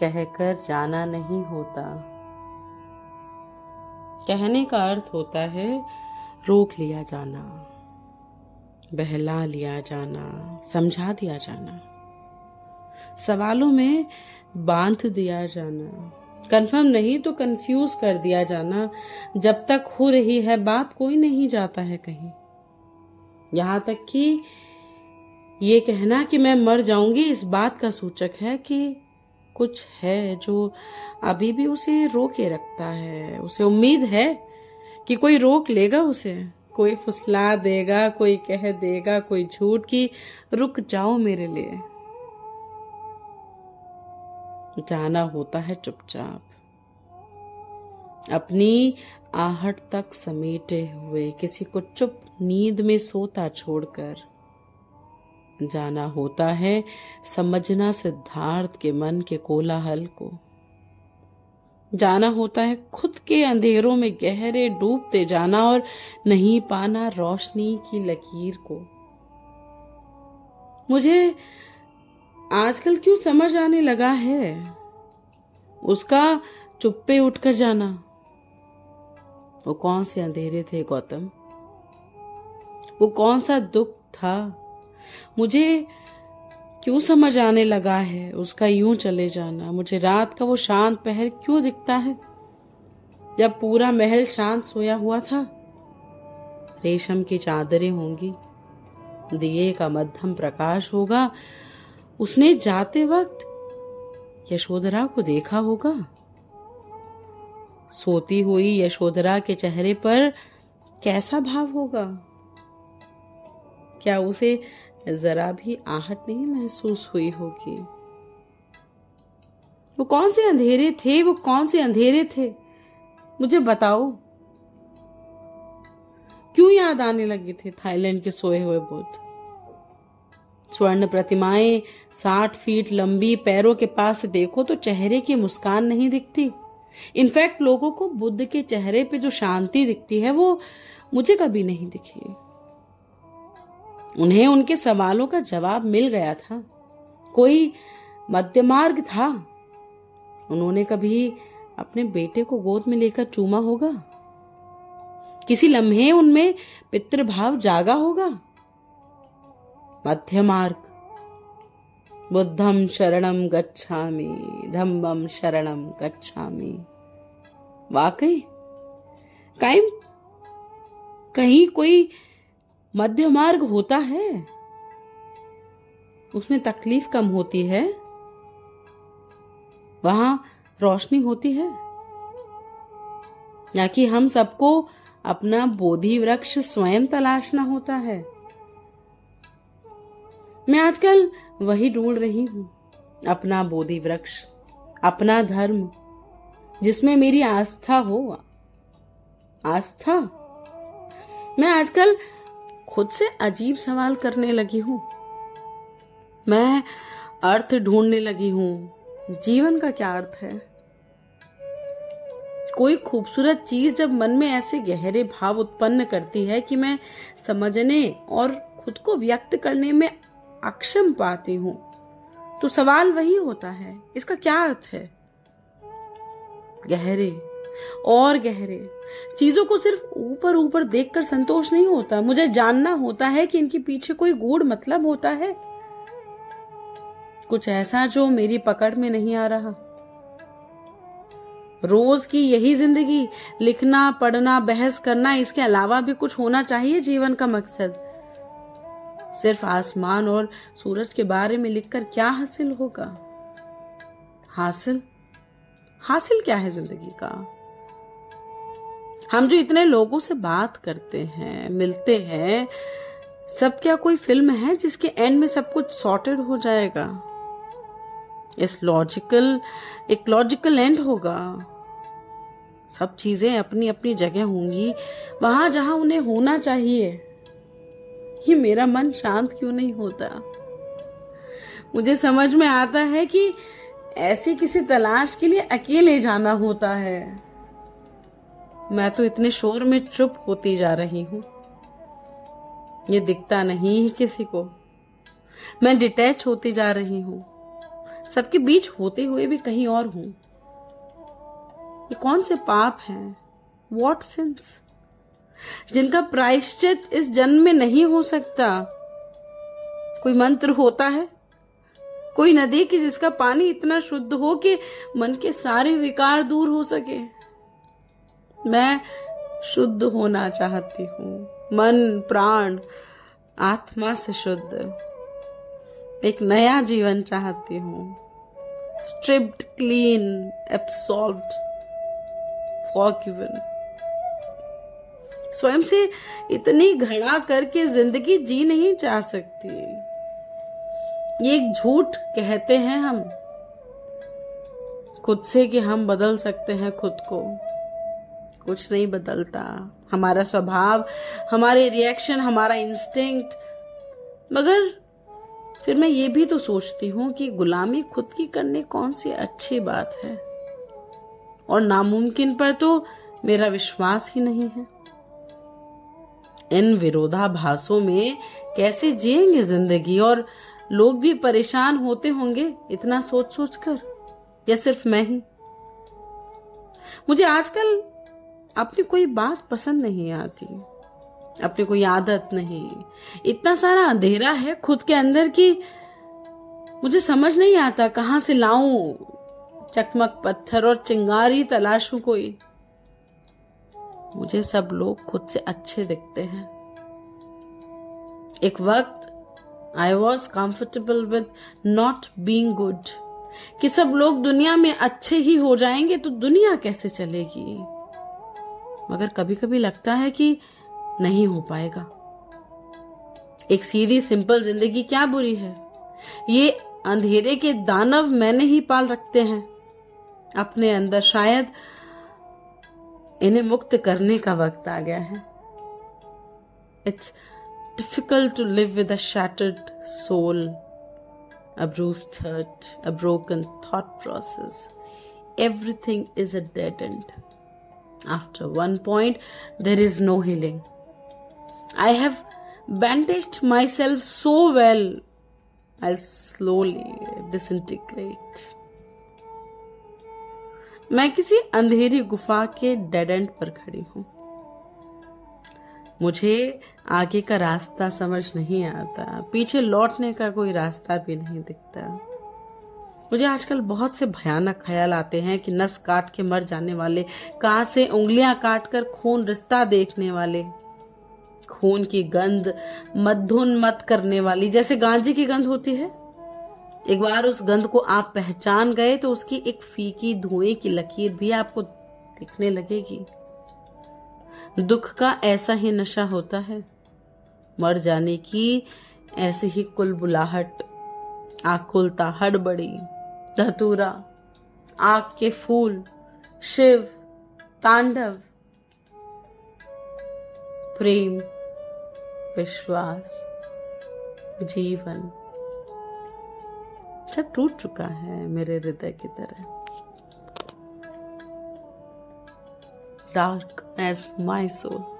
कहकर जाना नहीं होता। कहने का अर्थ होता है, रोक लिया जाना, बहला लिया जाना, समझा दिया जाना। सवालों में बाँध दिया जाना। कंफर्म नहीं तो कंफ्यूज कर दिया जाना। जब तक हो रही है बात, कोई नहीं जाता है कहीं। यहाँ तक कि ये कहना कि मैं मर जाऊँगी, इस बात का सूचक है कि कुछ है जो अभी भी उसे रोके रखता है। उसे उम्मीद है कि कोई रोक लेगा उसे, कोई फुसला देगा, कोई कह देगा, कोई झूठ की रुक जाओ मेरे लिए। जाना होता है चुपचाप। अपनी आहट तक समेटे हुए किसी को चुप नींद में सोता छोड़कर जाना होता है समझना सिद्धार्थ के मन के कोलाहल को। जाना होता है खुद के अंधेरों में गहरे डूबते जाना और नहीं पाना रोशनी की लकीर को। मुझे आजकल क्यों समझ आने लगा है? उसका चुप्पे उठकर जाना। वो कौन से अंधेरे थे गौतम? वो कौन सा दुख था? मुझे क्यों समझ आने लगा है? उसका यूँ चले जाना। मुझे रात का वो शांत पहर क्यों दिखता है? जब पूरा महल शांत सोया हुआ था, रेशम की चादरें होंगी, दिए का मध्यम प्रकाश होगा, उसने जाते वक्त यशोधरा को देखा होगा। सोती हुई यशोधरा के चेहरे पर कैसा भाव होगा? क्या उसे जरा भी आहट नहीं महसूस हुई होगी। वो कौन से अंधेरे थे? वो कौन से अंधेरे थे? मुझे बताओ। क्यों याद आने लगे थे थाईलैंड के सोए हुए बुद्ध? स्वर्ण प्रतिमाएँ साठ फीट लंबी पैरों के पास देखो तो चेहरे की मुस्कान नहीं दिखती। इनफैक्ट लोगों को बुद्ध के चेहरे पे जो शांति दिखती है वो मुझे कभी नहीं दिखी। उन्हें उनके सवालों का जवाब मिल गया था। कोई मध्य मार्ग था? उन्होंने कभी अपने बेटे को गोद में लेकर चूमा होगा? किसी लम्हे उनमें पितृभाव जागा होगा? मध्य मार्ग बुद्धम शरणम गच्छामि धम्मम शरणम गच्छामि। वाकई? कहीं कहीं कोई मध्य मार्ग होता है। उसमें तकलीफ़ कम होती है। वहाँ रोशनी होती है। या कि हम सबको अपना बोधि वृक्ष स्वयं तलाशना होता है। मैं आजकल वही ढूंढ रही हूँ, अपना बोधि वृक्ष, अपना धर्म, जिसमें मेरी आस्था हो। आस्था? मैं आजकल खुद से अजीब सवाल करने लगी हूँ। मैं अर्थ ढूँढने लगी हूँ। जीवन का क्या अर्थ है? कोई खूबसूरत चीज़ जब मन में ऐसे गहरे भाव उत्पन्न करती है कि मैं समझने और खुद को व्यक्त करने में अक्षम पाती हूँ तो सवाल वही होता है, इसका क्या अर्थ है? गहरे और गहरे। चीज़ों को सिर्फ़ ऊपर ऊपर देखकर संतोष नहीं होता। मुझे जानना होता है कि इनके पीछे कोई गूढ़ मतलब होता है। कुछ ऐसा जो मेरी पकड़ में नहीं आ रहा। रोज की यही ज़िंदगी, लिखना, पढ़ना, बहस करना, इसके अलावा भी कुछ होना चाहिए जीवन का मकसद। सिर्फ़ आसमान और सूरज के बारे में लिखकर क्या हासिल होगा? हासिल? हासिल क्या है ज़िंदगी का? हम जो इतने लोगों से बात करते हैं, मिलते हैं, सब क्या कोई फ़िल्म है जिसके एंड में सब कुछ सॉर्टेड हो जाएगा? इस लॉजिकल एक लॉजिकल एंड होगा। सब चीज़ें अपनी अपनी जगह होंगी, वहाँ जहाँ उन्हें होना चाहिए। ये मेरा मन शांत क्यों नहीं होता? मुझे समझ में आता है कि ऐसी किसी तलाश के लिए अकेले जाना होता है। मैं तो इतने शोर में चुप होती जा रही हूँ। ये दिखता नहीं किसी को। मैं डिटैच होती जा रही हूँ। सबके बीच होते हुए भी कहीं और हूँ। ये कौन से पाप हैं? वॉट सिंस जिनका प्रायश्चित इस जन्म में नहीं हो सकता। कोई मंत्र होता है? कोई नदी की जिसका पानी इतना शुद्ध हो कि मन के सारे विकार दूर हो सके। मैं शुद्ध होना चाहती हूँ। मन, प्राण, आत्मा से शुद्ध। एक नया जीवन चाहती हूँ। स्ट्रिप्ड क्लीन एब्सॉल्व फॉरगिवन स्वयं से इतनी घड़ा करके ज़िंदगी जी नहीं जा सकती। ये एक झूठ कहते हैं हम। खुद से कि हम बदल सकते हैं खुद को। कुछ नहीं बदलता। हमारा स्वभाव, हमारे रिएक्शन हमारा इंस्टिंक्ट मगर फिर मैं ये भी तो सोचती हूँ कि गुलामी खुद की करने कौन सी अच्छी बात है? और नामुमकिन पर तो मेरा विश्वास ही नहीं है। इन विरोधाभासों में कैसे जिएँगे ज़िंदगी? और लोग भी परेशान होते होंगे इतना सोच सोच कर? या सिर्फ़ मैं ही? मुझे आजकल अपनी कोई बात पसंद नहीं आती, अपनी कोई आदत नहीं। इतना सारा अंधेरा है खुद के अंदर कि मुझे समझ नहीं आता कहाँ से लाऊं चकमक पत्थर और चिंगारी तलाशू कोई। मुझे सब लोग खुद से अच्छे दिखते हैं। एक वक्त I was comfortable with not being good कि सब लोग दुनिया में अच्छे ही हो जाएँगे तो दुनिया कैसे चलेगी? मगर कभी कभी लगता है कि नहीं हो पाएगा एक सीधी सिंपल ज़िंदगी क्या बुरी है ये अंधेरे के दानव मैंने ही पाल रखते हैं अपने अंदर शायद इन्हें मुक्त करने का वक्त आ गया है it's difficult to live with a shattered soul, a bruised hurt, a broken thought process. Everything is a dead end. After one point, there is no healing. I have bandaged myself so well, I'll slowly disintegrate. मैं किसी अंधेरी गुफा के dead and पर खड़ी हूँ मुझे आगे का रास्ता समझ नहीं आता पीछे लौटने का कोई रास्ता भी नहीं दिखता मुझे आजकल बहुत से भयानक ख्याल आते हैं कि नस काट के मर जाने वाले कहा से उंगलियाँ काट कर खून रिश्ता देखने वाले, खून की गंध मधुन मत करने वाली, जैसे गांजे की गंध होती है। एक बार उस गंध को आप पहचान गए तो उसकी एक फीकी धुएँ की लकीर भी आपको दिखने लगेगी। दुख का ऐसा ही नशा होता है। मर जाने की ऐसी ही कुलबुलाहट, आकुलता हड़बड़ी। धतूरा, आग के फूल, शिव, तांडव। प्रेम, विश्वास, जीवन। सब टूट चुका है मेरे हृदय की तरह। Dark as my soul